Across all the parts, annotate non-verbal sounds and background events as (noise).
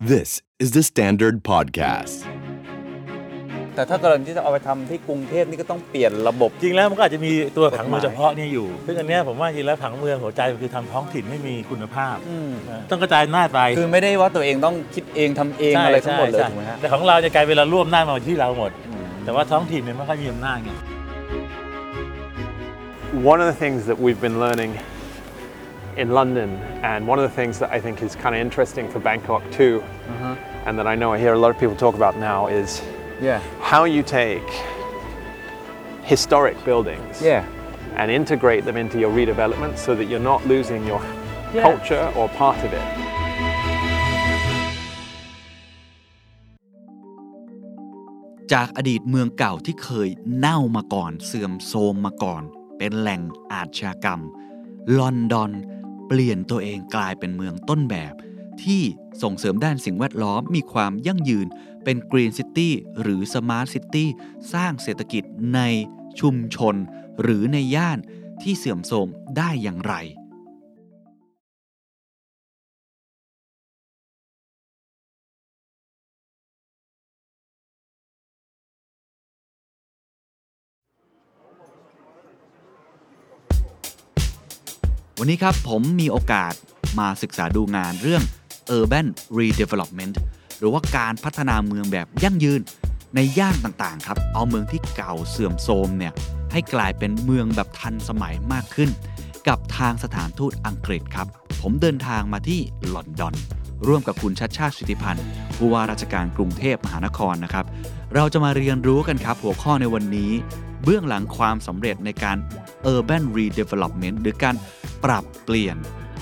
This is the Standard Podcast. แต่ถ้ากรณีที่จะเอาไปทำที่กรุงเทพนี่ก็ต้องเปลี่ยนระบบ จริงแล้วมันก็อาจจะมีตัวผังเมืองกฎหมายเฉพาะเนี่ยอยู่ซึ่งอันเนี้ยผมว่าจริงแล้วผังเมืองหัวใจมันคือทำท้องถิ่นให้มีคุณภาพอืม นะต้องกระจายอำนาจไปคือไม่ได้ว่าตัวเองต้องคิดเองทำเองใช่อะไรทั้งหมดเลยใช่ถูกไหมฮะ แต่ของเราจะกลายเป็นเราร่วมอำนาจมาที่เราหมดอืมแต่ว่าท้องถิ่นเนี่ยไม่ค่อยมีอำนาจไง One of the things that we've been learning in London, and one of the things that I think is kind of interesting for Bangkok too, and that I know I hear a lot of people talk about now, is yeah how you take historic buildings yeah and integrate them into your redevelopment so that you're not losing your Yeah. culture or part of it. จากอดีตเมืองเก่าที่เคยเน่ามาก่อน เสื่อมโทรมมาก่อน เป็นแหล่งอาชญากรรม ลอนดอน เปลี่ยนตัวเองกลายเป็นเมืองต้นแบบ ที่ส่งเสริมด้านสิ่งแวดล้อมมีความยั่งยืน เป็น green city หรือ smart city สร้างเศรษฐกิจในชุมชน หรือในย่านที่เสื่อมโทรมได้อย่างไร วันนี้ครับผมมีโอกาสมาศึกษาดูงานเรื่อง Urban Redevelopment หรือว่าการพัฒนาเมืองแบบยั่งยืนในย่านต่างๆครับเอาเมืองที่เก่าเสื่อมโทรมเนี่ยให้กลายเป็นเมืองแบบทันสมัยมากขึ้น กับทางสถานทูตอังกฤษครับ ผมเดินทางมาที่ลอนดอน ร่วมกับคุณชัดชาติสิทธิพันธ์ผู้ว่าราชการกรุงเทพมหานครนะครับ เราจะมาเรียนรู้กันครับ หัวข้อในวันนี้ เบื้องหลังความสำเร็จในการ Urban Redevelopment หรือการปรับเปลี่ยน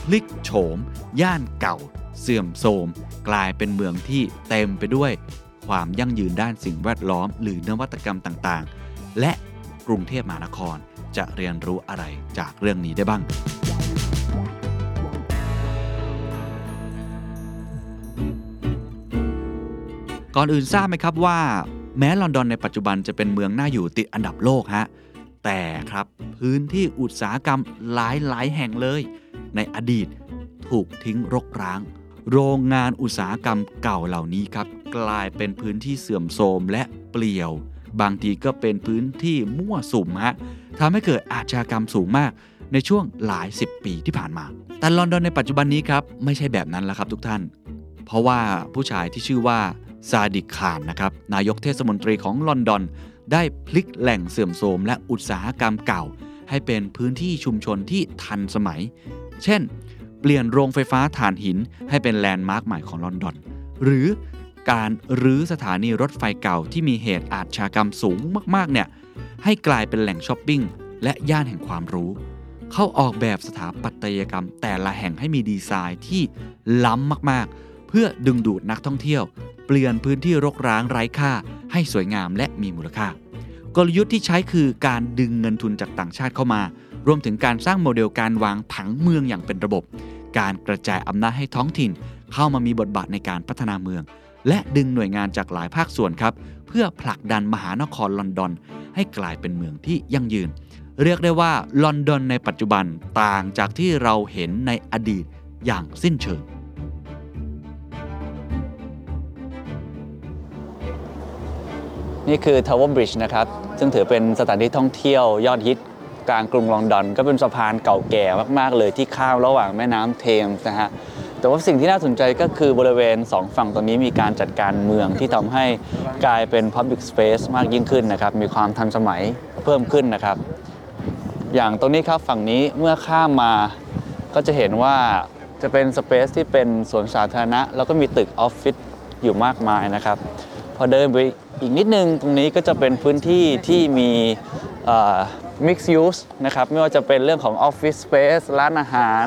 พลิกโฉม ย่านเก่า เสื่อมโทรม กลายเป็นเมืองที่เต็มไปด้วย ความยั่งยืนด้านสิ่งแวดล้อม หรือนวัตกรรมต่างๆ และกรุงเทพมหานครจะเรียนรู้อะไรจากเรื่องนี้ได้บ้าง ก่อนอื่นทราบไหมครับว่า แม้ลอนดอนในปัจจุบันจะเป็นเมืองน่าอยู่ติดอันดับโลกฮะ แต่ครับพื้นที่อุตสาหกรรมหลายหลายแห่งเลย ในอดีตถูกทิ้งรกร้าง โรงงานอุตสาหกรรมเก่าเหล่านี้ครับ กลายเป็นพื้นที่เสื่อมโทรมและเปลี่ยว บางทีก็เป็นพื้นที่มั่วสุมฮะทำให้เกิดอาชญากรรมสูงมากในช่วงหลายสิบปีที่ผ่านมา แต่ลอนดอนในปัจจุบันนี้ครับ ไม่ใช่แบบนั้นแล้วครับทุกท่าน เพราะว่าผู้ชายที่ชื่อว่าซาดิกขานนะครับ นายกเทศมนตรีของลอนดอน ได้พลิกแหล่งเสื่อมโทรมและอุตสาหกรรมเก่า ให้เป็นพื้นที่ชุมชนที่ทันสมัย เช่น เปลี่ยนโรงไฟฟ้าถ่านหินให้เป็น landmark ใหม่ของลอนดอน หรือการรื้อสถานีรถไฟเก่าที่มีเหตุอาชญากรรมสูงมากๆเนี่ยให้กลายเป็นแหล่งช้อปปิ้งและย่านแห่งความรู้ เขาออกแบบสถาปัตยกรรมแต่ละแห่งให้มีดีไซน์ที่ล้ำมากๆ เพื่อดึงดูดนักท่องเที่ยว เปลี่ยนพื้นที่รกร้างไร้ค่า ให้สวยงามและมีมูลค่ากลยุทธ์ที่ใช้คือการดึงเงินทุนจากต่างชาติเข้ามา รวมถึงการสร้างโมเดลการวางผังเมืองอย่างเป็นระบบ การกระจายอำนาจให้ท้องถิ่น เข้ามามีบทบาทในการพัฒนาเมือง และดึงหน่วยงานจากหลายภาคส่วนครับ เพื่อผลักดันมหานครลอนดอน ให้กลายเป็นเมืองที่ยั่งยืน เรียกได้ว่าลอนดอนในปัจจุบันต่างจากที่เราเห็นในอดีตอย่างสิ้นเชิง นี่คือ Tower Bridge นะครับ ซึ่งถือเป็นสถานที่ท่องเที่ยวยอดฮิตกลางกรุงลอนดอน ก็เป็นสะพานเก่าแก่มาก ๆ เลยที่ข้ามระหว่างแม่น้ำเทมส์นะฮะ แต่ว่าสิ่งที่น่าสนใจก็คือบริเวณ 2 ฝั่งตรงนี้มีการจัดการเมืองที่ทำให้กลายเป็น Public Space มากยิ่งขึ้นนะครับ มีความทันสมัยเพิ่มขึ้นนะครับ อย่างตรงนี้ครับฝั่งนี้เมื่อข้ามมาก็จะเห็นว่าจะเป็น space ที่เป็นสวนสาธารณะ แล้วก็มีตึกออฟฟิศอยู่มากมายนะครับ พอเดินไปอีกนิดนึงตรงนี้ก็จะเป็นพื้นที่ที่มี mixed use นะครับไม่ว่าจะเป็นเรื่องของ office space ร้านอาหาร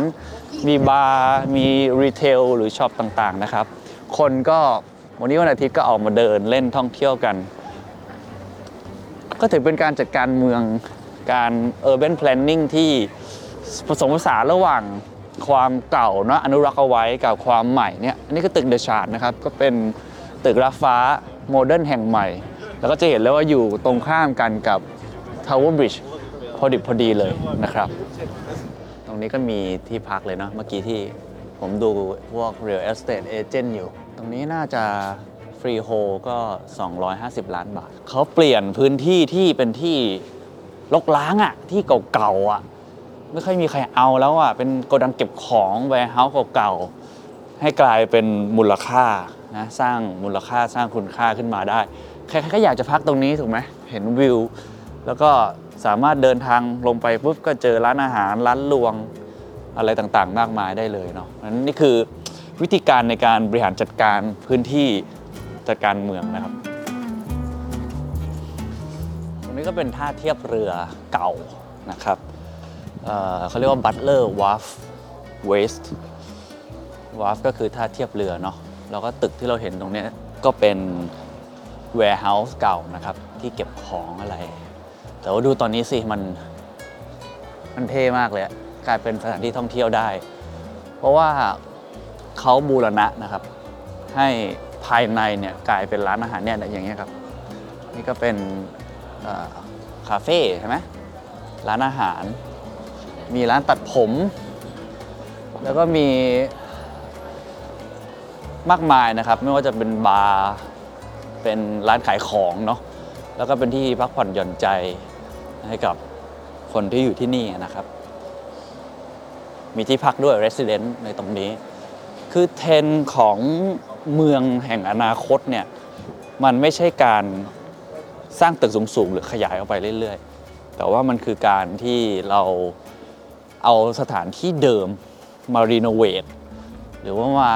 มีบาร์ มี retail หรือ shop ต่างๆนะครับ คนก็วันนี้วันอาทิตย์ก็ออกมาเดินเล่นท่องเที่ยวกัน ก็ถือเป็นการจัดการเมืองการ urban planning ที่ผสมผสานระหว่างความเก่าเนอะอนุรักษ์เอาไว้กับความใหม่เนี่ยอันนี้ก็ตึก The Shard นะครับ ก็เป็นตึกระฟ้า modern แห่งใหม่ แล้วก็จะเห็นเลยว่าอยู่ตรงข้ามกันกับ Tower Bridge พอดิบพอดีเลยนะครับ ตรงนี้ก็มีที่พักเลยเนาะเมื่อกี้ที่ผมดูพวก real estate agent อยู่ ตรงนี้น่าจะfreehold ก็ 250 ล้านบาท เขาเปลี่ยนพื้นที่ที่เป็นที่รกร้างอะ่ะที่เก่าๆอะไม่ค่อยมีใครเอาแล้วอะเป็นโกดังเก็บของ warehouse เก่าๆให้กลายเป็นมูลค่า นะสร้างมูลค่าสร้างคุณค่าขึ้นมาได้ใครๆก็อยากจะพักตรงนี้ถูกไหมเห็นวิว แล้วก็สามารถเดินทางลงไปปุ๊บก็เจอร้านอาหารร้านรวงอะไรต่างๆ มากมายได้เลยเนาะนั้นนี่คือวิธีการในการบริหารจัดการพื้นที่จัดการเมืองนะครับตรงนี้ก็เป็นท่าเทียบเรือเก่านะครับเเขาเรียกว่า Butler Wharf West Wharf ก็คือท่าเทียบเรือเนาะ แล้วก็ตึกที่เราเห็นตรงนี้ก็เป็น warehouse เก่านะครับ ที่เก็บของอะไร แต่ว่าดูตอนนี้สิมันมันเท่มากเลยกลายเป็นสถานที่ท่องเที่ยวได้ เพราะว่าเขาบูรณะนะครับ ให้ภายในเนี่ยกลายเป็นร้านอาหารเนี่ยอย่างเงี้ยครับนี่ก็เป็นคาเฟ่ใช่ไหมร้านอาหาร มีร้านตัดผม แล้วก็มี มากมายนะครับ ไม่ว่าจะเป็นบาร์เป็นร้านขายของเนาะแล้วก็เป็นที่พักผ่อนหย่อนใจให้กับคนที่อยู่ที่นี่นะครับ มีที่พักด้วย Resident ในตรงนี้ คือเทรนของเมืองแห่งอนาคตเนี่ย มันไม่ใช่การสร้างตึกสูงๆ หรือขยายออกไปเรื่อยๆ แต่ว่ามันคือการที่เราเอาสถานที่เดิมมารีโนเวท หรือว่ามา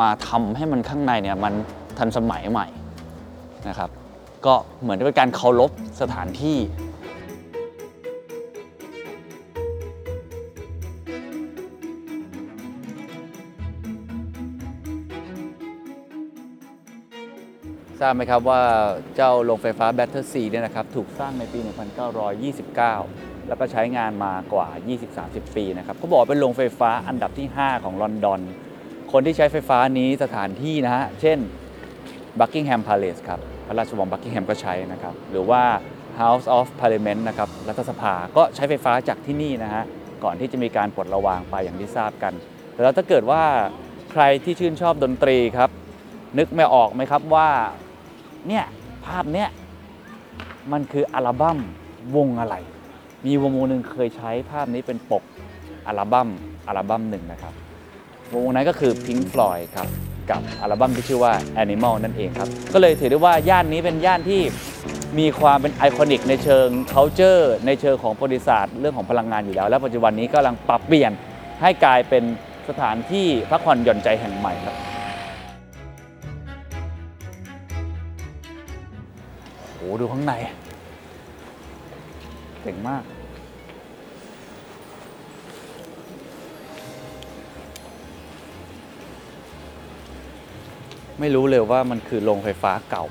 มาทำให้มันข้างในเนี่ยมันทันสมัยใหม่นะครับ ก็เหมือนเป็นการเคารพสถานที่ทราบไหมครับว่าเจ้าโรงไฟฟ้าแบตเตอร์ซีเนี่ยนะครับถูกสร้างในปี 1929 แล้วก็ใช้งานมากว่า 20-30 ปีนะครับเขาบอกเป็นโรงไฟฟ้าอันดับที่ 5 ของลอนดอน คนที่ใช้ไฟฟ้านี้สถานที่นะฮะ เช่น Buckingham Palace ครับ พระราชวังบักกิงแฮมก็ใช้นะครับ หรือว่า House of Parliament นะครับ รัฐสภาก็ใช้ไฟฟ้าจากที่นี่นะฮะ ก่อนที่จะมีการปลดระวางไปอย่างที่ทราบกัน แล้วถ้าเกิดว่าใครที่ชื่นชอบดนตรีครับ นึกไม่ออกไหมครับว่าเนี่ยภาพเนี้ยมันคืออัลบั้มวงอะไร มีวงวงหนึ่งเคยใช้ภาพนี้เป็นปกอัลบั้มอัลบั้มหนึ่งนะครับ วงนั้นก็คือ Pink Floyd ครับกับอัลบั้มที่ชื่อว่า Animal นั่นเองครับ ก็เลยถือได้ว่าย่านนี้เป็นย่านที่มีความเป็นไอคอนิกในเชิง culture ในเชิงของประวัติศาสตร์เรื่องของพลังงานอยู่แล้ว และปัจจุบันนี้กำลังปรับเปลี่ยนให้กลายเป็นสถานที่พักผ่อนหย่อนใจแห่งใหม่ครับโอ้โหดูข้างในเจ๋งมาก ไม่รู้เลยว่ามันคือโรงไฟฟ้าเก่า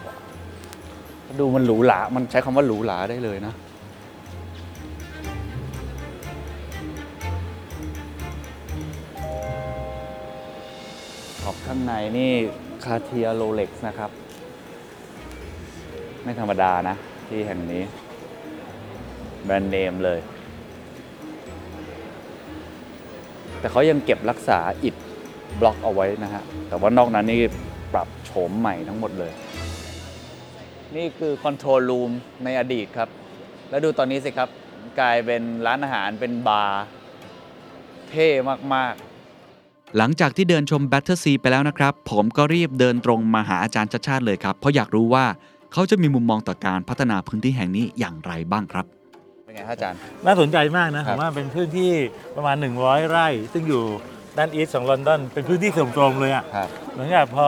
ดูมันหรูหรา มันใช้คำว่าหรูหราได้เลยนะ ขอบข้างในนี่คาเทียโรเล็กซ์นะครับ ไม่ธรรมดานะ ที่แห่งนี้ แบรนด์เนมเลย แต่เขายังเก็บรักษาอิฐบล็อกเอาไว้นะฮะ แต่ว่านอกนั้นนี่ ปรับโฉมใหม่ทั้งหมดเลย นี่คือ control room ในอดีตครับ แล้วดูตอนนี้สิครับ กลายเป็นร้านอาหารเป็นบาร์เท่มาก ๆหลังจากที่เดินชม Battersea ไปแล้วนะครับ ผมก็รีบเดินตรงมาหาอาจารย์ชัชชาติเลยครับ เพราะอยากรู้ว่าเขาจะมีมุมมองต่อการพัฒนาพื้นที่แห่งนี้อย่างไรบ้างครับ เป็นไงครับอาจารย์ น่าสนใจมากนะคผรับมว่าเป็นพื้นที่ประมาณ 100 ไร่ ซึ่งอยู่ ด้านอีสต์ของลอนดอนเป็นพื้นที่เสื่อมโทรมเลยอะครับเหมือนกับพอ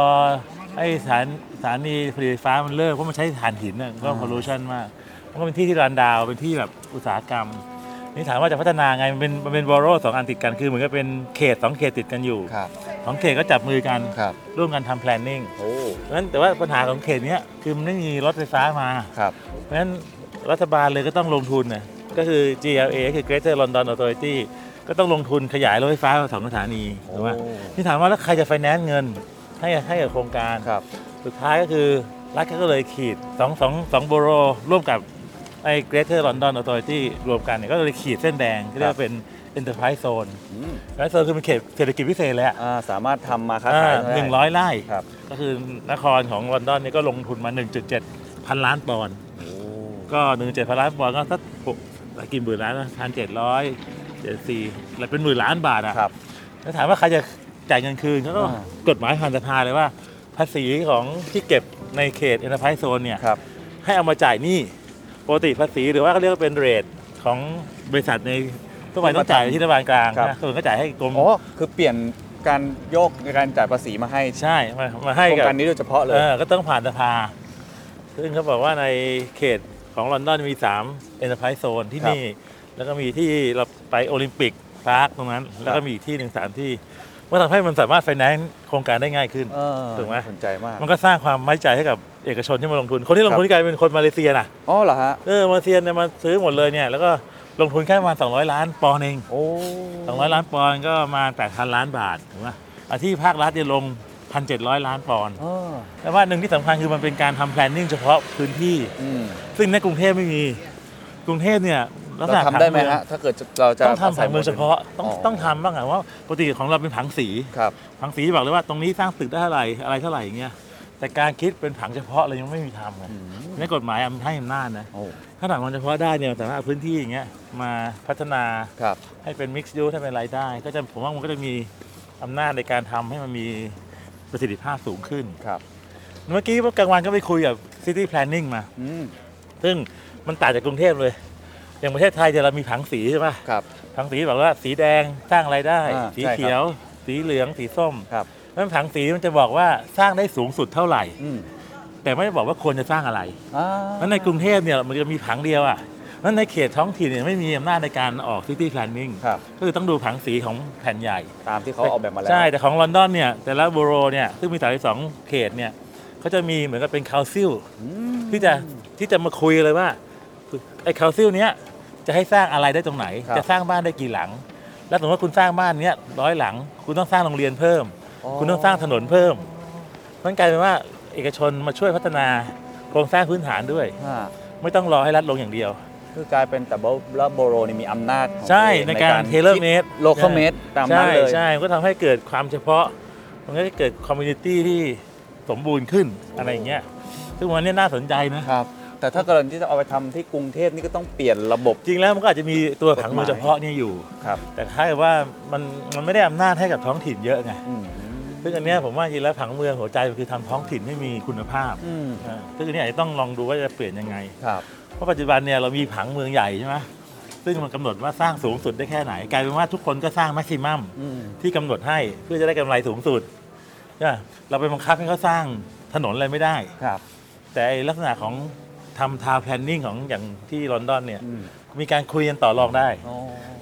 ไอ้สถานสถานีผลิตไฟฟ้ามันเลิกเพราะมันใช้ถ่านหินน่ะก็อ่าพอลูชันมากมันก็เป็นที่ที่รันดาวเป็นที่แบบอุตสาหกรรม นี่ถามว่าจะพัฒนาไงมันเป็นมันเป็นบอโรสองอันติดกันคือเหมือนกับเป็นเขตสองเขตติดกันอยู่ครับสองเขตก็จับมือกันครับร่วมกันทำ planning โอ้เพราะฉะนั้นแต่ว่าปัญหาของเขตเนี้ยคือมันไม่มีรถไฟฟ้ามา ครับ เพราะฉะนั้นรัฐบาลเลยก็ต้องลงทุนนะก็คือ GLA คือ Greater London Authority ก็ต้องลงทุนขยายรถไฟฟ้ามาสองสถานีถูกไหมโอ้ที่ถามว่าแล้วใครจะไฟแนนซ์เงิน ให้ให้กับโครงการครับ สุดท้ายก็คือรัฐก็เลยขีดสองสองสองโบโรร่วมกับไอ้ Greater London Authority รวมกันเนี่ยก็เลยขีดเส้นแดงที่เรียกว่าเป็น Enterprise Zone Enterprise Zone คือเป็นเขตเศรษฐกิจพิเศษเลยอะอ่าสามารถทำมาค้าขายได้หนึ่งร้อยไร่ครับก็คือนครของลอนดอนเนี่ยก็ลงทุนมา 1.7 พันล้านปอนด์ก็ 1.7 พันล้านปอนด์ก็สักหกกี่หมื่นล้านพันเจ็ดร้อย เจ็ดสี่แล้วเป็นหมื่นล้านบาทอะครับ แล้วถามว่าใครจะจ่ายเงินคืนเขาก็อ่า กฎหมายผ่านสภาเลยว่า ภาษีของที่เก็บในเขต Enterprise Zone เนี่ย ครับ ให้เอามาจ่ายหนี้ปกติภาษีหรือว่าเขาเรียกว่าเป็นเรทของบริษัทในทั่วไปต้องจ่ายที่รัฐบาลกลางครับ นะส่วนก็จ่ายให้กรมอ๋อคือเปลี่ยนการโยกในการจ่ายภาษีมาให้ใช่มามาให้โครงกับการนี้โดยเฉพาะเลย เออก็ต้องผ่านสภา ซึ่งเขาบอกว่าในเขตของลอนดอนมี3 Enterprise Zone ที่ครับ นี่ แล้วก็มีที่เราไป Olympic Park ตรงนั้น แล้วก็มีอีกที่หนึ่งสามที่มันทำให้มันสามารถไฟแนนซ์โครงการได้ง่ายขึ้นเออถูกไหมสนใจมาก มันก็สร้างความไว้ใจให้กับเอกชนที่มาลงทุน คนที่ลงทุนครับนี่กลายเป็นคนมาเลเซียนะอ๋อเหรอฮะ เออมาเลเซียเนี่ยมาซื้อหมดเลยเนี่ยแล้วก็ลงทุนแค่ประมาณ200 ล้านปอนด์เองโอ้200ล้านปอนด์ก็ประมาณ8,000ล้านบาทถูกไหมอาที่ภาครัฐเนี่ยลง1,700ล้านปอนด์อ๋อแต่ว่าหนึ่งที่สำคัญคือมันเป็นการทำ planning เฉพาะพื้นที่ อืมซึ่งในกรุงเทพไม่มี กรุงเทพเนี่ย ลักษเราณะทำได้ไหมผังเองฮะถ้าเกิดเราจะต้องทำผังเมืองเฉพาะต้องอ๋อต้องทำบ้างอะว่าปกติของเราเป็นผังสี ครับ ผังสีบอกเลยว่าตรงนี้สร้างตึกได้เท่าไหร่อะไรเท่าไหร่อย่างเงี้ยแต่การคิดเป็นผังเฉพาะเรายังไม่มีทำไงในกฎหมายอะมันให้อำนาจนะโอ้ถ้าผังเฉพาะได้เนี่ยแต่ว่าเอาพื้นที่อย่างเงี้ยมาพัฒนาครับ ให้เป็น mixed use ให้เป็นรายได้ ก็จะผมว่ามันก็จะมีอำนาจในการทำให้มันมีประสิทธิภาพสูงขึ้น ครับเมื่อกี้กลางวันก็ไปคุยกับ city planning มา อืมซึ่งมันต่างจากกรุงเทพเลย อย่างประเทศไทยจะเรามีผังสีใช่ปะครับ ผังสีบอกว่าสีแดงสร้างรายได้ อ่าสีใช่ครับ เขียว สีเหลืองสีส้มครับแล้วผังสีมันจะบอกว่าสร้างได้สูงสุดเท่าไหร่ อืมแต่ไม่ได้บอกว่าควรจะสร้างอะไรอ่าแล้วในกรุงเทพเนี่ยมันจะมีผังเดียวอะแล้วในเขตท้องถิ่นเนี่ยไม่มีอำนาจในการออก city planning ครับ ก็คือต้องดูผังสีของแผ่นใหญ่ ตามที่เขาออกแบบมาแล้ว ใช่แต่ของลอนดอนเนี่ยแต่ละบโรเนี่ยซึ่งมี32เขตเนี่ยเขาจะมีเหมือนกับเป็นคา u ซิลอืมที่จะที่จะมาคุยเลยว่า ไอ้คา u ซิลเนี้ยจะให้สร้างอะไรได้ตรงไหน ครับ จะสร้างบ้านได้กี่หลัง แล้วสมมติว่าคุณสร้างบ้านเนี้ยร้อยหลัง คุณต้องสร้างโรงเรียนเพิ่ม คุณต้องสร้างถนนเพิ่มมันกลายเป็นว่าเอกชนมาช่วยพัฒนาโครงสร้างพื้นฐานด้วยอ่าไม่ต้องรอให้รัฐลงอย่างเดียว คือกลายเป็นแต่ว่า borough นี่มีอำนาจของใช่ตัวเองในการ tailor made local made ตามนั้นใช่เลยใช่มันก็ทำให้เกิดความเฉพาะ มันก็จะเกิด community ที่สมบูรณ์ขึ้นอะไรอย่างเงี้ยซึ่งวันนี้น่าสนใจนะ ครับ แต่ถ้ากรณีที่จะเอาไปทำที่กรุงเทพนี่ก็ต้องเปลี่ยนระบบ จริงแล้วมันก็อาจจะมีตัวผังเมืองเฉพาะเนี่ยอยู่ ครับแต่ถ้าเกิดว่ามันมันไม่ได้อำนาจให้กับท้องถิ่นเยอะไงอืมซึ่งอันเนี้ยผมว่าจริงแล้วผังเมืองหัวใจมันคือทำท้องถิ่นให้มีคุณภาพอืมอ่าซึ่งอันนี้อาจจะต้องลองดูว่าจะเปลี่ยนยังไง ครับ เพราะปัจจุบันเนี่ยเรามีผังเมืองใหญ่ใช่ไหมซึ่งมันกำหนดว่าสร้างสูงสุดได้แค่ไหนกลายเป็นว่าทุกคนก็สร้างแม็กซิมัมอืมที่กำหนดให้เพื่อจะได้กำไรสูงสุดใช่ปะเราไปบังคับให้เขาสร้างถนนอะไรไม่ได้ ครับ แต่ไอ้ลักษณะของ ทำทาวน์แพลนนิ่งของอย่างที่ลอนดอนเนี่ยอืมมีการคุยกันต่อรองได้อ๋อ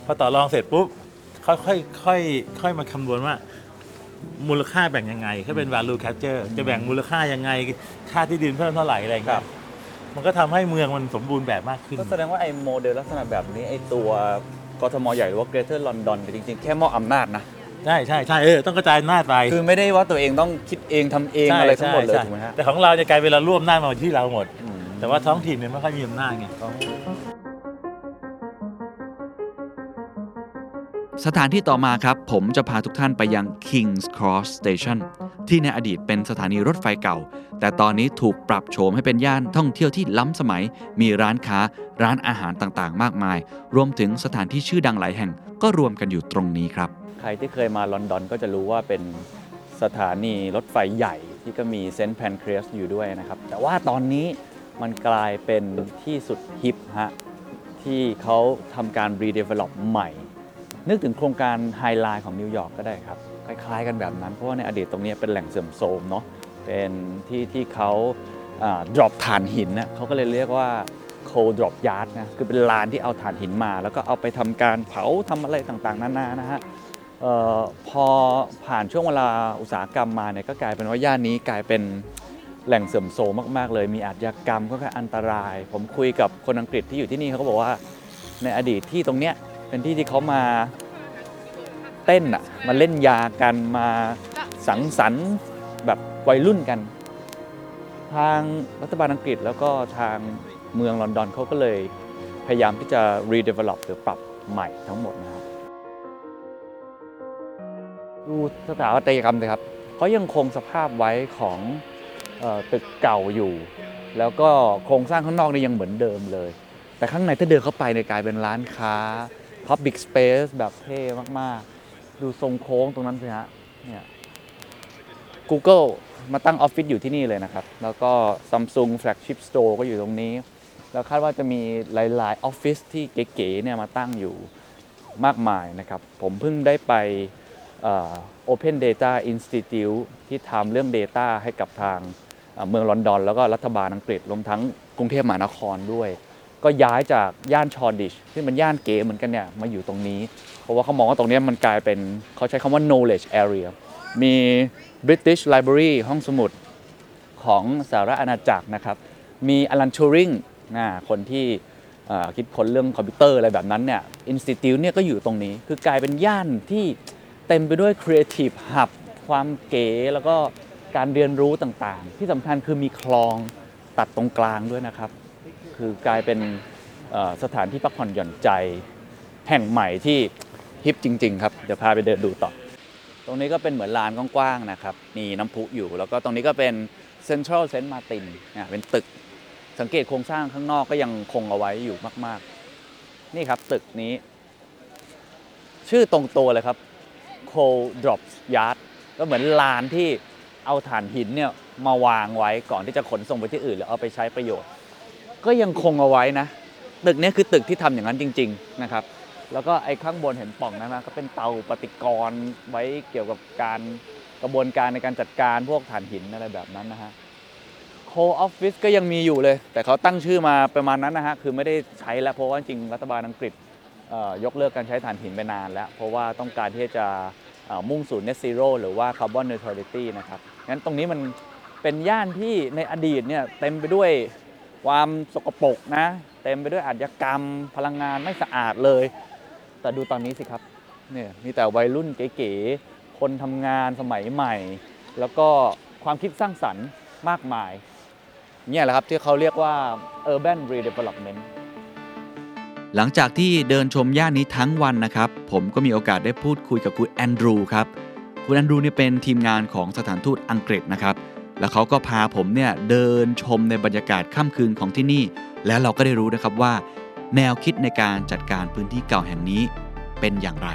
พอต่อรองเสร็จปุ๊บค่อยค่อยค่อยค่อยมาคำนวณว่า มูลค่าแบ่งยังไงถ้าเป็น value capture จะแบ่งมูลค่ายังไง ค่าที่ดินเพิ่มเท่าไหร่อะไรอย่างเงี้ยมันก็ทำให้เมืองมันสมบูรณ์แบบมากขึ้น ก็แสดงว่าไอ้โมเดลลักษณะแบบนี้ไอ้ตัวกทมใหญ่หรือว่า Greater London เนี่ยจริงๆ แค่มอบอำนาจนะ ใช่ใช่ใช่เออต้องกระจายอำนาจไปคือไม่ได้ว่าตัวเองต้องคิดเองทำเองใช่อะไรทั้งหมดเลยใช่ถูกไหมฮะแต่ของเราจะกลายเป็นเราร่วมหน้าจมาที่เราหมดอืม แต่ว่าท้องถิ่นเนี่ยไม่ค่อยมีอำนาจไงสถานที่ต่อมาครับ ผมจะพาทุกท่านไปยัง King's Cross Station ที่ในอดีตเป็นสถานีรถไฟเก่า แต่ตอนนี้ถูกปรับโฉมให้เป็นย่านท่องเที่ยวที่ล้ำสมัย มีร้านค้า ร้านอาหารต่างๆ มากมาย รวมถึงสถานที่ชื่อดังหลายแห่ง ก็รวมกันอยู่ตรงนี้ครับ ใครที่เคยมาลอนดอนก็จะรู้ว่าเป็นสถานีรถไฟใหญ่ที่ก็มี St Pancras อยู่ด้วยนะครับ แต่ว่าตอนนี้ มันกลายเป็นที่สุด hip ฮะที่เขาทำการ redevelop ใหม่ นึกถึงโครงการ High Line ของนิวยอร์กก็ได้ครับ คล้ายๆกันแบบนั้น เพราะว่าในอดีตตรงนี้เป็นแหล่งเสื่อมโทรมเนาะเป็นที่ที่เขา drop ถ่านหินนะเขาก็เลยเรียกว่า coal drop yard นะคือเป็นลานที่เอาถ่านหินมา แล้วก็เอาไปทำการเผาทำอะไรต่างๆ นานานะฮะ อ๋อพอผ่านช่วงเวลาอุตสาหกรรมมาเนี่ยก็กลายเป็นว่าย่านนี้กลายเป็น แหล่งเสื่อมโทรมมาก ๆ เลย มีอาชญากรรมก็คืออันตราย ผมคุยกับคนอังกฤษที่อยู่ที่นี่เขาก็บอกว่า ในอดีตที่ตรงเนี้ยเป็นที่ที่เขามาเต้นอะมาเล่นยากันมาสังสรรค์แบบวัยรุ่นกัน ทางรัฐบาลอังกฤษแล้วก็ทางเมืองลอนดอนเขาก็เลยพยายามที่จะ redevelop หรือปรับใหม่ทั้งหมดนะครับดูสถาปัตยกรรมเลยครับเขายังคงสภาพไว้ของ ตึกเก่าอยู่ แล้วก็โครงสร้างข้างนอกนี่ยังเหมือนเดิมเลย แต่ข้างในถ้าเดินเข้าไปในยกลายเป็นร้านค้า Public Space แบบเท่มากๆ ดูทรงโค้งตรงนั้นสิฮะเนี่ย Google มาตั้งออฟฟิศอยู่ที่นี่เลยนะครับ แล้วก็ Samsung Flagship Store ก็อยู่ตรงนี้ แล้วคาดว่าจะมีหลาย ๆ ออฟฟิศที่เก๋ๆเนี่ยมาตั้งอยู่มากมายนะครับ ผมเพิ่งได้ไปเอ่อ Open Data Institute ที่ทำเรื่อง Data ให้กับทาง เมืองลอนดอน แล้วก็รัฐบาลอังกฤษรวมทั้งกรุงเทพมหานครด้วย ก็ย้ายจากย่านชอดิชซึ่งเป็นย่านเก๋เหมือนกันเนี่ยมาอยู่ตรงนี้ เพราะว่าเขามองว่าตรงนี้มันกลายเป็นเขาใช้คำว่า knowledge area มี British Library ห้องสมุดของสหรัฐอาณาจักรนะครับ มีอลันทูริงนะคนที่คิดค้นเรื่องคอมพิวเตอร์อะไรแบบนั้นเนี่ยอินสติทิวเนี่ยก็อยู่ตรงนี้ คือกลายเป็นย่านที่เต็มไปด้วย Creative Hub ความเก๋แล้วก็ การเรียนรู้ต่างๆ ที่สำคัญคือมีคลองตัดตรงกลางด้วยนะครับ คือกลายเป็นสถานที่พักผ่อนหย่อนใจ แห่งใหม่ที่ฮิปจริง ๆ ครับ เดี๋ยวพาไปเดินดูต่อ ตรงนี้ก็เป็นเหมือนลานกว้างๆนะครับ มีน้ำพุอยู่ แล้วก็ตรงนี้ก็เป็นเซ็นทรัลเซนต์มาตินเนี่ยเป็นตึก สังเกตโครงสร้างข้างนอกก็ยังคงเอาไว้อยู่มาก ๆ นี่ครับตึกนี้ ชื่อตรงตัวเลยครับ Coal Drops Yard ก็เหมือนลานที่ เอาถ่านหินเนี่ยมาวางไว้ก่อนที่จะขนส่งไปที่อื่นหรือเอาไปใช้ประโยชน์ ก็ยังคงเอาไว้นะ ตึกนี้คือตึกที่ทำอย่างนั้นจริง ๆนะครับ แล้วก็ไอ้ข้างบนเห็นป่องนั้นนะก็เป็นเตาปฏิกรณ์ไว้เกี่ยวกับการกระบวนการในการจัดการพวกถ่านหินอะไรแบบนั้นนะฮะโคออฟฟิศก็ยังมีอยู่เลย แต่เขาตั้งชื่อมาประมาณนั้นนะฮะคือไม่ได้ใช้แล้วเพราะว่าจริงรัฐบาลอังกฤษยกเลิกการใช้ถ่านหินไปนานแล้ว เพราะว่าต้องการที่จะ มุ่งสู่ net zero หรือว่า carbon neutrality นะครับงั้นตรงนี้มันเป็นย่านที่ในอดีตเนี่ยเต็มไปด้วยความสกปรกนะเต็มไปด้วยอาชญากรรม พลังงานไม่สะอาดเลย แต่ดูตอนนี้สิครับเนี่ยมีแต่วัยรุ่นเก๋ๆคนทำงานสมัยใหม่ แล้วก็ความคิดสร้างสรรค์มากมายเนี่ยแหละครับที่เขาเรียกว่า urban redevelopment หลังจากที่เดินชมย่านนี้ทั้งวันนะครับ ผมก็มีโอกาสได้พูดคุยกับคุณแอนดรูครับ คุณแอนดรูเนี่ยเป็นทีมงานของสถานทูตอังกฤษนะครับ แล้วเขาก็พาผมเนี่ยเดินชมในบรรยากาศค่ำคืนของที่นี่ แล้วเราก็ได้รู้นะครับว่า แนวคิดในการจัดการพื้นที่เก่าแห่งนี้เป็นอย่างไร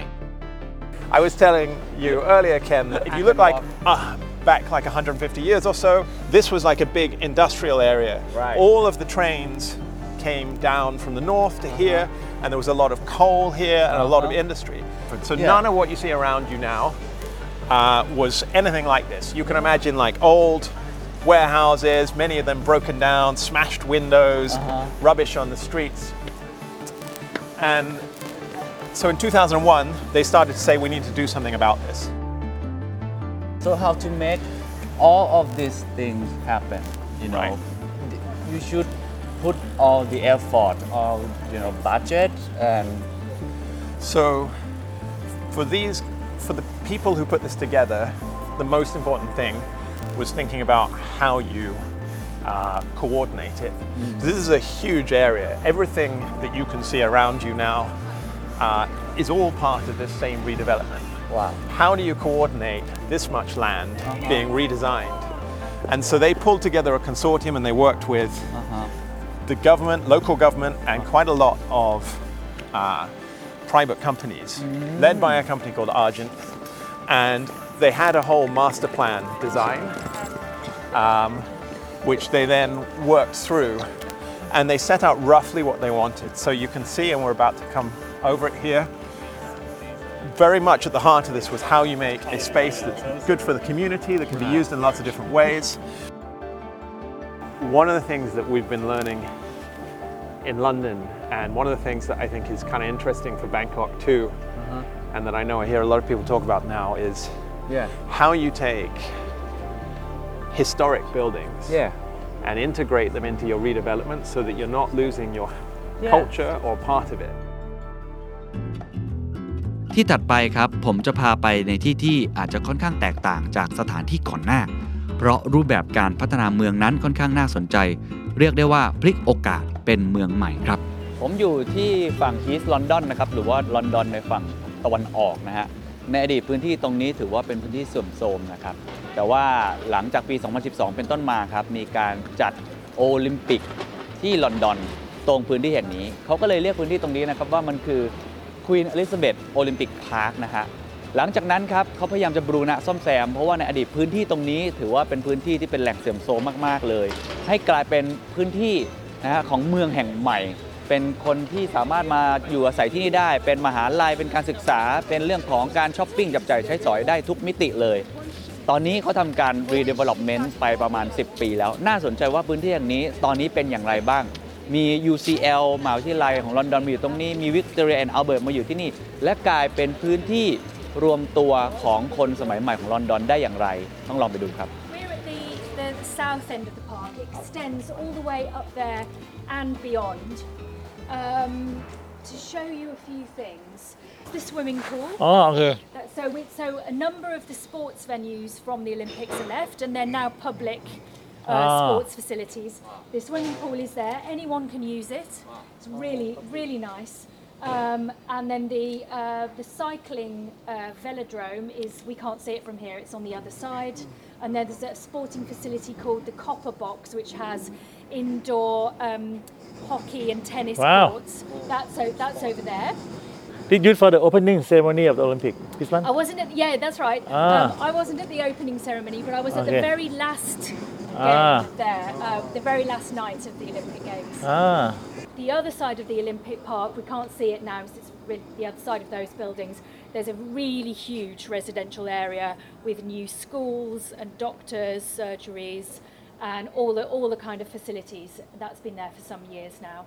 I was telling you earlier, Ken, that if you look like uh, back like 150 years or so, this was like a big industrial area. Right. All of the trains came down from the north to here, and there was a lot of coal here and a lot of Uh-huh. industry. So Yeah. none of what you see around you now uh, was anything like this. You can imagine like old warehouses, many of them broken down, smashed windows, Uh-huh. rubbish on the streets. And so in 2001, they started to say we need to do something about this. so how to make all of these things happen you know Right. you should put all the effort all you know budget and So for these, for the people who put this together, the most important thing was thinking about how you uh, coordinate it. This is a huge area. Everything that you can see around you now uh, is all part of this same redevelopment. wow how do you coordinate this much land being redesigned? And so they pulled together a consortium and they worked with the government, local government, and quite a lot of uh, private companies, led by a company called Argent. And they had a whole master plan design, um, which they then worked through. And they set out roughly what they wanted. So you can see, and we're about to come over it here very much at the heart of this was how you make a space that's good for the community, that can be used in lots of different ways. One of the things that we've been learning in London, and one of the things that I think is kind of interesting for Bangkok too, and that I know I hear a lot of people talk about now, is yeah how you take historic buildings yeah and integrate them into your redevelopment so that you're not losing your Yeah. culture or part of it. ที่ถัดไปครับ ผมจะพาไปในที่ที่อาจจะค่อนข้างแตกต่างจากสถานที่ก่อนหน้า เพราะรูปแบบการพัฒนาเมืองนั้นค่อนข้างน่าสนใจ เรียกได้ว่าพลิกโอกาส เป็นเมืองใหม่ครับ ผมอยู่ที่ฝั่งอีสต์ลอนดอนนะครับหรือว่าลอนดอนในฝั่งตะวันออกนะฮะในอดีตพื้นที่ตรงนี้ถือว่าเป็นพื้นที่เสื่อมโทรมนะครับ แต่ว่าหลังจากปี 2012 เป็นต้นมาครับ มีการจัดโอลิมปิกที่ลอนดอนตรงพื้นที่แห่งนี้ เขาก็เลยเรียกพื้นที่ตรงนี้นะครับว่ามันคือ Queen Elizabeth Olympic Park นะฮะหลังจากนั้นครับเขาพยายามจะบรูณะซ่อมแซม เพราะว่าในอดีตพื้นที่ตรงนี้ ถือว่าเป็นพื้นที่ที่เป็นแหล่งเสื่อมโทรมมาก ๆ เลย ให้กลายเป็นพื้นที่ นะฮะของเมืองแห่งใหม่ เป็นคนที่สามารถมาอยู่อาศัยที่นี่ได้ เป็นมหาลัยเป็นการศึกษา เป็นเรื่องของการช้อปปิ้งจับจ่ายใช้สอยได้ทุกมิติเลย ตอนนี้เขาทำการ redevelopment ไปประมาณ 10 ปีแล้ว น่าสนใจว่าพื้นที่แห่งนี้ตอนนี้เป็นอย่างไรบ้างมี UCL มหาวิทยาลัยของลอนดอนมาอยู่ตรงนี้ มี Victoria and Albert มาอยู่ที่นี่ และกลายเป็นพื้นที่รวมตัวของคนสมัยใหม่ของลอนดอนได้อย่างไร ต้องลองไปดูครับ south end of the park. It extends all the way up there and beyond. Um, to show you a few things. The swimming pool. Ah, yeah. So, we, so a number of the sports venues from the Olympics are left, and they're now public uh, ah. sports facilities. The swimming pool is there; anyone can use it. It's really, really nice. Um, and then the uh, the cycling uh, velodrome is we can't see it from here; it's on the other side. And then there's a sporting facility called the Copper Box, which has indoor um, hockey and tennis Wow. courts. That's o- that's over there. Did you for the opening ceremony of the Olympic this one I wasn't at yeah, that's right. Ah. Um, I wasn't at the opening ceremony, but I was at Okay. the very last Ah. game there, uh, the very last night of the Olympic Games. อ่า The other side of the Olympic Park, we can't see it now because it's the other side of those buildings. There's a really huge residential area with new schools and doctors, surgeries, and all the all the kind of facilities. That's been there for some years now.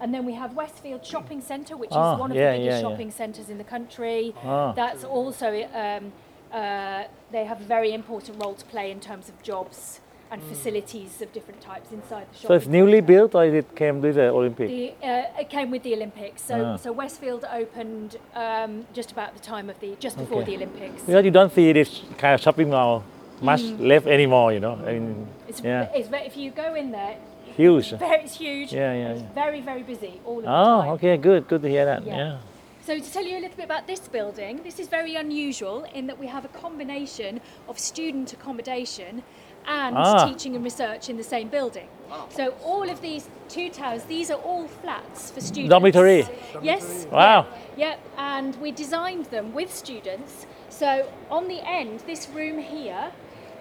And then we have Westfield Shopping Centre, which Ah, is one of yeah, the biggest yeah, yeah. shopping centres in the country. Ah. That's also um, uh, they have a very important role to play in terms of jobs and facilities of different types inside the shop. so it's newly built or it came with the Olympic The, uh, it came with the Olympics. So, Ah. so Westfield opened um, just about the time of the, just before Okay. the Olympics. because you don't see this kind of shopping mall much left anymore you know I mean It's, yeah it's if you go in there, huge (laughs) very, it's huge. Yeah, yeah, It's yeah. very, very busy all of the oh time. okay good good to hear that Yeah. yeah So to tell you a little bit about this building, this is very unusual in that we have a combination of student accommodation and Ah. teaching and research in the same building. So all of these two towers, these are all flats for students. Dormitory? Yes. Wow. Yeah, yeah, and we designed them with students. So on the end, this room here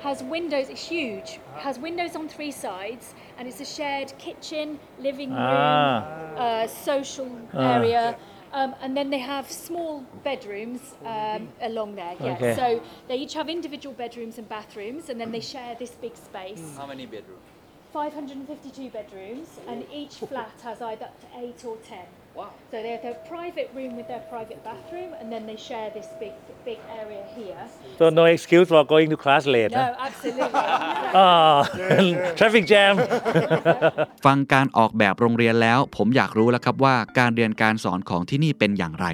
has windows, it's huge, has windows on three sides, and it's a shared kitchen, living room, Ah. uh, social Ah. area. Um, and then they have small bedrooms um, along there. Yeah. Okay. So they each have individual bedrooms and bathrooms, and then they share this big space. How many bedrooms 552 bedrooms, and each flat has either up to eight or ten. Wow So they have their private room with their private bathroom, and then they share this big, big area here. so no excuse for going to class late No, huh? absolutely. ah traffic jam ฟังการออกแบบโรงเรียนแล้ว ผมอยากรู้แล้วครับว่าการเรียนการสอนของที่นี่เป็นอย่างไร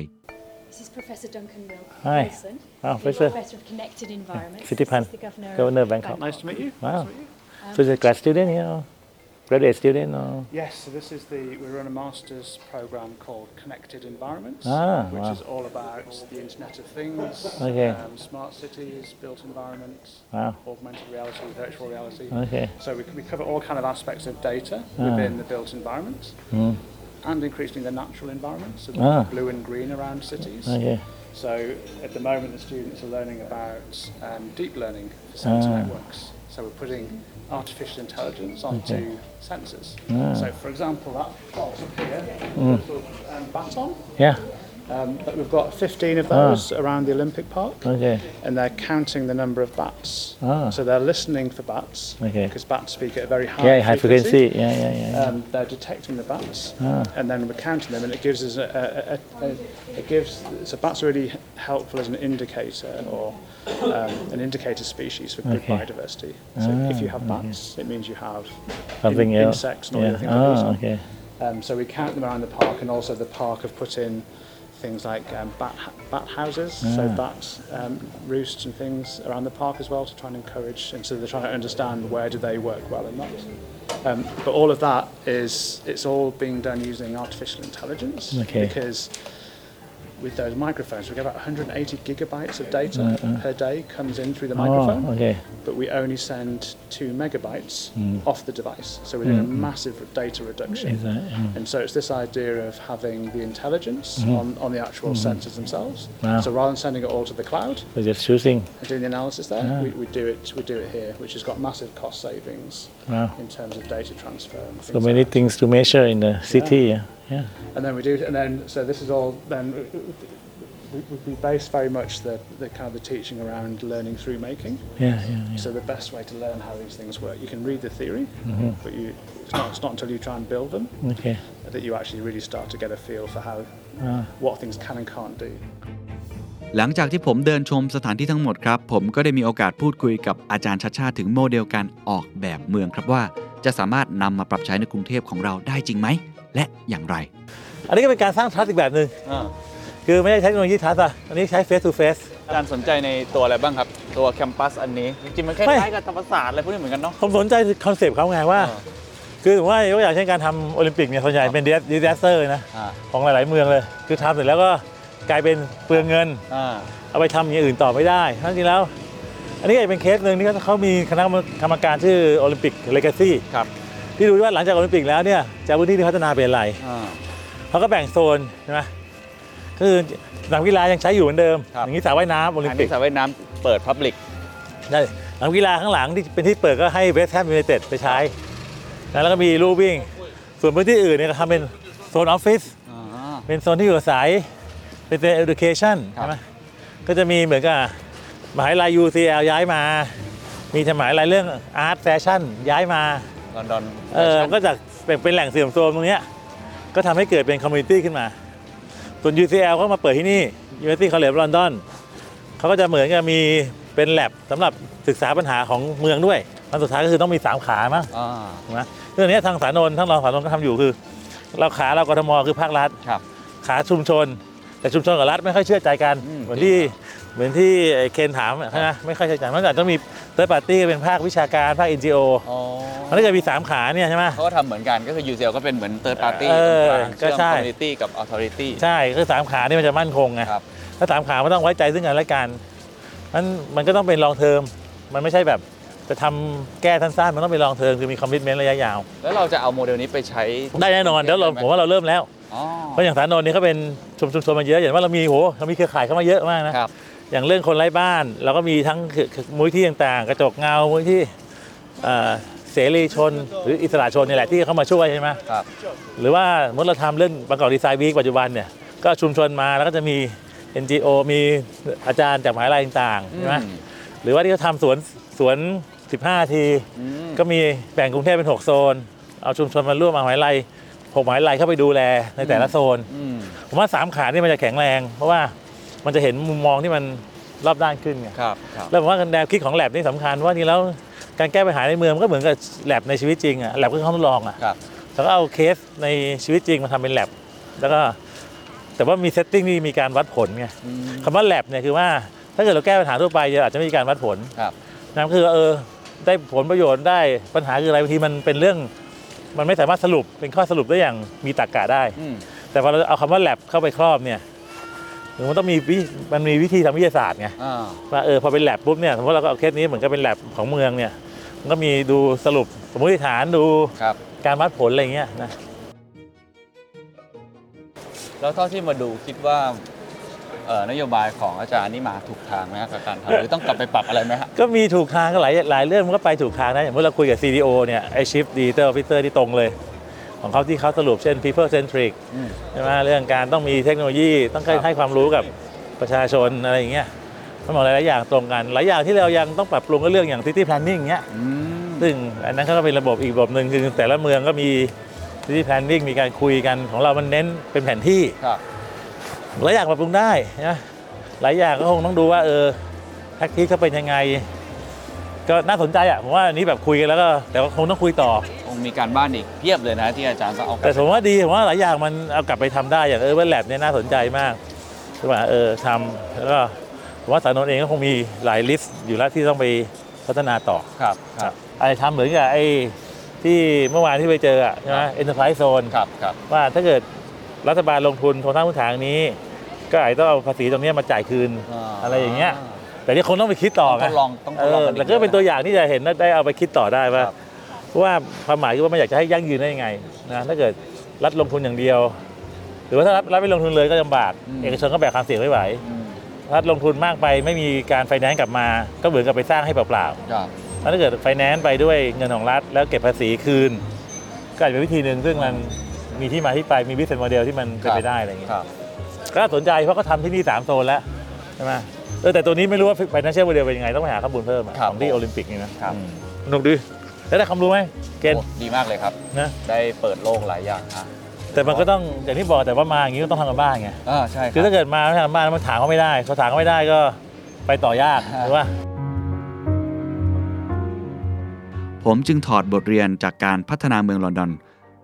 this is Professor Duncan Hi. Wilson. Wow, the Professor. Professor of Connected Environments. Sitipan, This is the Governor, Governor of of Bangkok. Nice to meet you. wow so is a grad student here or graduate student or Yes, so this is the we run a master's program called Connected Environments, Ah, which wow. is all about the Internet of Things, Okay. um, smart cities, built environments, Wow. augmented reality, virtual reality. okay So we, we cover all kind of aspects of data Ah. within the built environment, Mm. and increasingly the natural environment, so the Ah. blue and green around cities. okay So at the moment, the students are learning about um, deep learning for sensor Ah. networks. So we're putting artificial intelligence onto sensors. Ah. Mm. So for example, that box up here, little um, baton, yeah um, but we've got 15 of those around the Olympic Park. okay And they're counting the number of bats. Ah. So they're listening for bats Okay. because bats speak at a very high, yeah high frequency yeah yeah yeah, yeah. um, they're detecting the bats, Ah. and then we're counting them, and it gives us a, a, a, a it gives so bats are really helpful as an indicator or um, an indicator species for good Okay. biodiversity. So if you have bats, it means you have something in- insects and all yeah things that goes ah okay Um, so we count them around the park, and also the park have put in things like um, bat, bat houses, so bats um, roosts and things around the park as well to try and encourage. And so they're trying to understand where do they work well and not. Um, but all of that is it's all being done using artificial intelligence Okay. because with those microphones. We get about 180 gigabytes of data uh-uh. per day comes in through the oh, microphone. Oh, okay. But we only send two megabytes mm. off the device. So we're doing mm. a massive data reduction. That, mm. And so it's this idea of having the intelligence mm. on, on the actual mm. sensors themselves. Wow. So rather than sending it all to the cloud, we're just using and doing the analysis there, yeah. we, we, do it we do it here, which has got massive cost savings wow. in terms of data transfer. so many like things to measure in the city. Yeah. Yeah. And then we do, and then so this is all. Then we, we, we base very much the, the kind of the teaching around learning through making. yeah yeah yeah So the best way to learn how these things work, you can read the theory, but you it's not, it's not until you try and build them okay that you actually really start to get a feel for how what things can and can't do. หลังจากที่ผมเดินชมสถานที่ทั้งหมดครับ ผมก็ได้มีโอกาสพูดคุยกับอาจารย์ชัดชาติถึงโมเดลการออกแบบเมืองครับว่า จะสามารถนำมาปรับใช้ในกรุงเทพของเราได้จริงไหม และอย่างไร อันนี้ก็เป็นการสร้าง trust อีกแบบหนึ่งอ่าคือไม่ได้ใช้เทคโนโลยี trust อะอันนี้ใช้ face to face อาจารย์สนใจในตัวอะไรบ้างครับ ตัว campus อันนี้จริงๆมันคไม่ล้ายๆกับธรรมศาสตร์อะไรพวกนี้เหมือนกันเนาะ ผมสนใจ concept เขาไงว่า อ่า คือถือว่ายกอย่างเช่นการทำโอลิมปิกเนี่ยส่วนใหญ่เป็น disaster นะ อ่าของหลาย ๆ เมืองเลย คือทำเสร็จแล้วก็กลายเป็นเปลืองเงิน อ่าเอาไปทำอย่างอื่นต่อไม่ได้ทั้งจริงแล้ว อันนี้ก็เป็นเคสหนึ่งที่เขามีคณะกรรมการชื่อ Olympic Legacy ครับ ที่ดูว่าหลังจากโอลิมปิกแล้วเนี่ยจะพื้นที่ที่พัฒนาเป็นอะไรอ่า เขาก็แบ่งโซนใช่ไหมคือสนามกีฬายังใช้อยู่เหมือนเดิม ครับ อย่างนี้สระว่ายน้ำโอลิมปิก อันปินี้สระว่ายน้ำเปิด public ได้สนามกีฬาข้างหลังที่เป็นที่เปิดก็ให้เวสต์แฮมยูไนเต็ดไปใช้นะแล้วก็มีลู่วิ่ง ส่วนพื้นที่อื่นเนี่ยก็ทำเป็นโซนออฟฟิศอ่าเป็นโซนที่อยู่อาศัยเป็นเ education ครับ ใช่ไหมก็จะมีเหมือนกับมหาวิทยาลัย UCL ย้ายมา มีมหาวิทยาลัยเรื่อง Art Fashion ย้ายมา ลอนดอนเออก็จากเป็นเป็นแหล่งเสื่อมโทรมตรงเนี้ยก็ทำให้เกิดเป็นคอมมูนิตี้ขึ้นมา ส่วน UCL ก็มาเปิดที่นี่ University College London เขาก็จะเหมือนกับมีเป็นแลบสำหรับศึกษาปัญหาของเมืองด้วยอันสุดท้ายก็คือต้องมี 3 ขามั้งอ่าถูกไหมเรื่องนี้ทางสานนท์ทั้งรองสานนท์ก็ทำอยู่คือ เราขาเรากทมคือภาครัฐครับขาชุมชน แต่ชุมชนกับรัฐไม่ค่อยเชื่อใจกันอืมเหมือนที่เหมือนที่ไอ้เคนถามอะใช่ไหมไม่ค่อยเชื่อใจมันอาจจะต้องมี third party เป็นภาควิชาการภาค NGO อ๋อมันก็จะมี 3 ขาเนี่ยใช่ไหม เขาก็ทำเหมือนกันก็คือ UCL ก็เป็นเหมือน third party เออตรงกลางก็เชื่อมใช่ community กับ authority ใช่คือสามขานี่มันจะมั่นคงไงครับ ถ้าสามขามันต้องไว้ใจซึ่งกันและกันมันมันก็ต้องเป็น long term มันไม่ใช่แบบจะทำแก้สั้นๆมันต้องเป็น long term คือมี commitment ระยะยาว แล้วเราจะเอาโมเดลนี้ไปใช้ได้แน่นอนแล้วเราผมว่าเราเริ่มแล้ว อ๋อเพราะอย่างสานนท์นี่เขาเป็นชุมชุมชนมาเยอะอย่างว่าเรามีโหเรามีเครือข่ายเข้ามาเยอะมากนะครับ อย่างเรื่องคนไร้บ้าน เราก็มีทั้งคือคือมูลที่ต่างๆ กระจกเงามูลที่เอ่อเสรีชน หรืออิสระชนนี่แหละที่เข้ามาช่วยใช่ไหมครับหรือว่าเมื่อเราทำเรื่องบางกอกดีไซน์วีคปัจจุบันเนี่ยก็ชุมชนมาแล้วก็จะมี NGO มีอาจารย์จากมหาลัยต่างๆใช่ไหมอืมหรือว่าที่เขาทำสวนสวน 15 นาทีอืมก็มีแบ่งกรุงเทพเป็น 6 โซน เอาชุมชนมาร่วมมหาวิทยาลัยหกมหาวิทยาลัยเข้าไปดูแลในแต่ละโซนอืมผมว่าสามขานี่มันจะแข็งแรง เพราะว่า มันจะเห็นมุมมองที่มันรอบด้านขึ้นไงครับครับแล้วผมว่าแนวคิดของแลบนี่สำคัญว่าจริงแล้วการแก้ปัญหาในเมืองมันก็เหมือนกับแลบในชีวิตจริงอะแลบก็ห้องทดลองอะครับแล้วก็เอาเคสในชีวิตจริงมาทำเป็นแลบแล้วก็แต่ว่ามี setting ที่มีการวัดผลไงอืมคำว่าแลบเนี่ยคือว่าถ้าเกิดเราแก้ปัญหาทั่วไปเยอะอาจจะไม่มีการวัดผล ครับ นั่นก็คือเออได้ผลประโยชน์ได้ปัญหาคืออะไรบางทีมันเป็นเรื่อง มันไม่สามารถสรุปเป็นข้อสรุปได้อย่างมีตรรกะได้ อืมแต่พอเราเอาคำว่าแลบเข้าไปครอบเนี่ย มันต้องมีวิมันมีวิธีทางวิทยาศาสตร์ไงอ่าว่าเออพอเป็นแลบปุ๊บเนี่ยสมมติเราก็เอาเคสนี้เหมือนกับเป็นแลบของเมืองเนี่ยมันก็มีดูสรุปสมมติฐานดูครับ การวัดผลอะไรเงี้ยนะแล้วเท่าที่มาดูคิดว่าเอ่อนโยบายของอาจารย์นี่มาถูกทางไหมครับกับการทำหรือต้องกลับไปปรับอะไรไหมฮะ ก็มีถูกทางก็หลายหลายเรื่องมันก็ไปถูกทางนะอย่างเมื่อเราคุยกับ CDO เนี่ยไอ Chief Data Officer ที่ตรงเลย ของเขาที่เขาสรุปเช่น people centric อืมใช่ไหมเรื่องการต้องมีเทคโนโลยีต้องครับให้ความรู้กับประชาชนอะไรอย่างเงี้ยทั้งหมดหลายๆอย่างตรงกัน หลายอย่างที่เรายังต้องปรับปรุงก็เรื่องอย่าง city planning เงี้ยอืมซึ่งอันนั้นเขาก็เป็นระบบอีกระบบหนึ่งคือแต่ละเมืองก็มี city planning มีการคุยกันของเรามันเน้นเป็นแผนที่ครับหลายอย่างปรับปรุงได้นะหลายอย่างก็คงต้องดูว่าเออ tactic เขาเป็นยังไง ก็น่าสนใจอะผมว่าอันนี้แบบคุยกันแล้วก็แต่ว่าคงต้องคุยต่อ คงมีการบ้านอีกเพียบเลยนะที่อาจารย์ต้องเอากลับแต่ผมว่าดีผมว่าหลายอย่างมันเอากลับไปทำได้อย่างเออเวลแลบเนี่ยน่าสนใจมากคือว่าเออทำแล้วก็ผมว่าสานนท์เองก็คงมีหลาย list อยู่แล้วที่ต้องไปพัฒนาต่อครับครับอะไรทำเหมือนกับไอ้ที่เมื่อวานที่ไปเจออะใช่ไหมครับ enterprise zone ครับครับ ว่าถ้าเกิดรัฐบาลลงทุนโครงสร้างพื้นฐานนี้ ก็อาจจะต้องเอาภาษีตรงเนี้ยมาจ่ายคืนอ่า อะไรอย่างเงี้ย แต่นี่คงต้องไปคิดต่อต้องทดลองต้องทดลองกันอีกแต่ก็เป็นตัวอย่างที่จะเห็นว่าได้เอาไปคิดต่อได้ว่าครับเพราะว่าความหมายคือว่ามันอยากจะให้ยั่งยืนได้ยังไงนะถ้าเกิดรัฐลงทุนอย่างเดียว หรือว่าถ้ารัฐรัฐไม่ลงทุนเลยก็ลำบากเอกชนก็แบกความเสี่ยงไม่ไหวอืมรัฐลงทุนมากไปไม่มีการไฟแนนซ์กลับมา ก็เหมือนกับไปสร้างให้เปล่าครับๆแล้วถ้าเกิดไฟแนนซ์ไปด้วยเงินของรัฐแล้วเก็บภาษีคืน ก็อาจจะเป็นวิธีหนึ่งซึ่งมันมีที่มาที่ไปมี business model ที่มันเป็นไปได้อะไรอย่างเงี้ยครับ ก็น่าสนใจเพราะเขาทำที่นี่ 3 โซนแล้วใช่ไหม เออแต่ตัวนี้ไม่รู้ว่า financial model เป็นยังไง ต้องไปหาข้อมูลเพิ่มอะครับของที่โอลิมปิกนี่นะครับอืมสนุกดีแล้วได้ความรู้ไหมเกณฑ์โอ้ดีมากเลยครับ นะได้เปิดโลกหลายอย่างฮะแต่มันก็ต้องอย่างที่บอกแต่ว่ามาอย่างนี้ก็ต้องทำการบ้านไง อ่าใช่ครับคือถ้าเกิดมาไม่ทำการบ้านมันถามเขาไม่ได้เขาถามเขาไม่ได้ก็ไปต่อยากฮะหรือว่า ผมจึงถอดบทเรียนจากการพัฒนาเมืองลอนดอน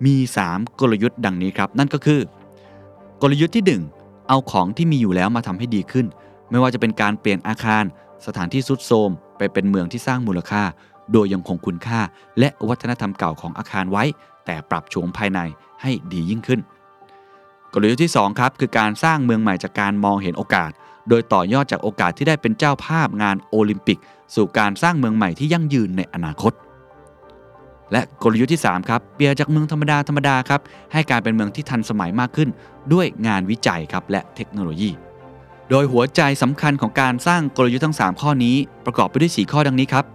มี 3 กลยุทธ์ดังนี้ครับ นั่นก็คือ กลยุทธ์ที่ 1 เอาของที่มีอยู่แล้วมาทำให้ดีขึ้น ไม่ว่าจะเป็นการเปลี่ยนอาคาร สถานที่สุดโทรมไปเป็นเมืองที่สร้างมูลค่า โดยยังคงคุณค่า และวัฒนธรรมเก่าของอาคารไว้ แต่ปรับโฉมภายในให้ดียิ่งขึ้น กลยุทธ์ที่2ครับคือการสร้างเมืองใหม่จากการมองเห็นโอกาส โดยต่อยอดจากโอกาสที่ได้เป็นเจ้าภาพงานโอลิมปิก สู่การสร้างเมืองใหม่ที่ยั่งยืนในอนาคตและกลยุทธ์ที่ 3 ครับ เปลี่ยนจากเมืองธรรมดา ธรรมดาครับ ให้กลายเป็นเมืองที่ทันสมัยมากขึ้น ด้วยงานวิจัยครับและเทคโนโลยี โดยหัวใจสำคัญของการสร้างกลยุทธ์ทั้ง 3 ข้อนี้ ประกอบไปด้วย 4 ข้อดังนี้ครับ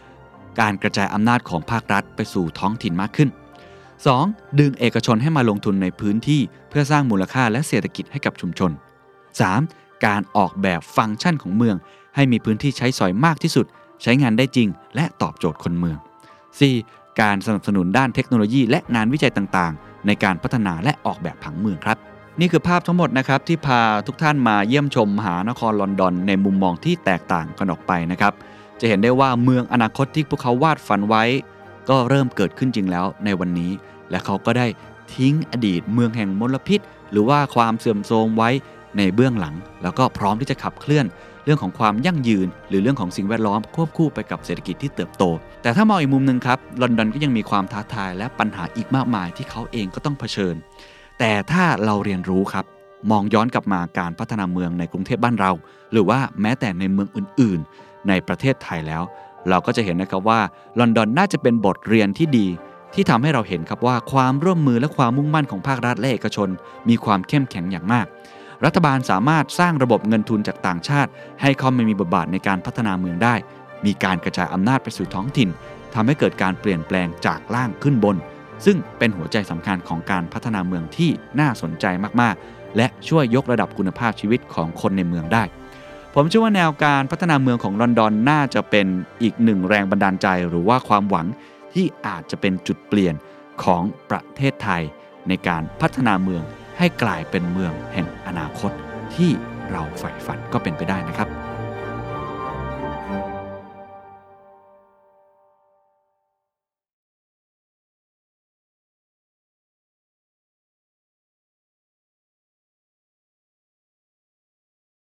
1. การกระจายอำนาจของภาครัฐไปสู่ท้องถิ่นมากขึ้น 2. ดึงเอกชนให้มาลงทุนในพื้นที่เพื่อสร้างมูลค่าและเศรษฐกิจให้กับชุมชน 3. การออกแบบฟังก์ชันของเมือง ให้มีพื้นที่ใช้สอยมากที่สุด ใช้งานได้จริง และตอบโจทย์คนเมือง 4. การสนับสนุนด้านเทคโนโลยีและงานวิจัยต่างๆ ในการพัฒนาและออกแบบผังเมืองครับ นี่คือภาพทั้งหมดนะครับที่พาทุกท่านมาเยี่ยมชมมหานครลอนดอน ในมุมมองที่แตกต่างกันออกไปนะครับ จะเห็นได้ว่าเมืองอนาคตที่พวกเขาวาดฝันไว้ ก็เริ่มเกิดขึ้นจริงแล้วในวันนี้ และเขาก็ได้ทิ้งอดีตเมืองแห่งมลพิษ หรือว่าความเสื่อมโทรมไว้ในเบื้องหลัง แล้วก็พร้อมที่จะขับเคลื่อน เรื่องของความยั่งยืน หรือเรื่องของสิ่งแวดล้อมควบคู่ไปกับเศรษฐกิจที่เติบโต แต่ถ้ามองอีกมุมหนึ่งครับลอนดอนก็ยังมีความท้าทายและปัญหาอีกมากมายที่เขาเองก็ต้องเผชิญ แต่ถ้าเราเรียนรู้ครับ มองย้อนกลับมาการพัฒนาเมืองในกรุงเทพบ้านเรา หรือว่าแม้แต่ในเมืองอื่น ๆ ในประเทศไทยแล้ว เราก็จะเห็นนะครับว่าลอนดอนน่าจะเป็นบทเรียนที่ดี ที่ทำให้เราเห็นครับว่าความร่วมมือและความมุ่งมั่นของภาครัฐและเอกชน มีความเข้มแข็งอย่างมาก รัฐบาลสามารถสร้างระบบเงินทุนจากต่างชาติ ให้เข้ามามีบทบาทในการพัฒนาเมืองได้ มีการกระจายอำนาจไปสู่ท้องถิ่นทำให้เกิดการเปลี่ยนแปลงจากล่างขึ้นบน ซึ่งเป็นหัวใจสำคัญของการพัฒนาเมืองที่น่าสนใจมากๆ และช่วยยกระดับคุณภาพชีวิตของคนในเมืองได้ ผมเชื่อว่าแนวการพัฒนาเมืองของลอนดอนน่าจะเป็นอีกหนึ่งแรงบันดาลใจหรือว่าความหวังที่อาจจะเป็นจุดเปลี่ยนของประเทศไทย ในการพัฒนาเมืองให้กลายเป็นเมืองแห่งอนาคตที่เราใฝ่ฝันก็เป็นไปได้นะครับ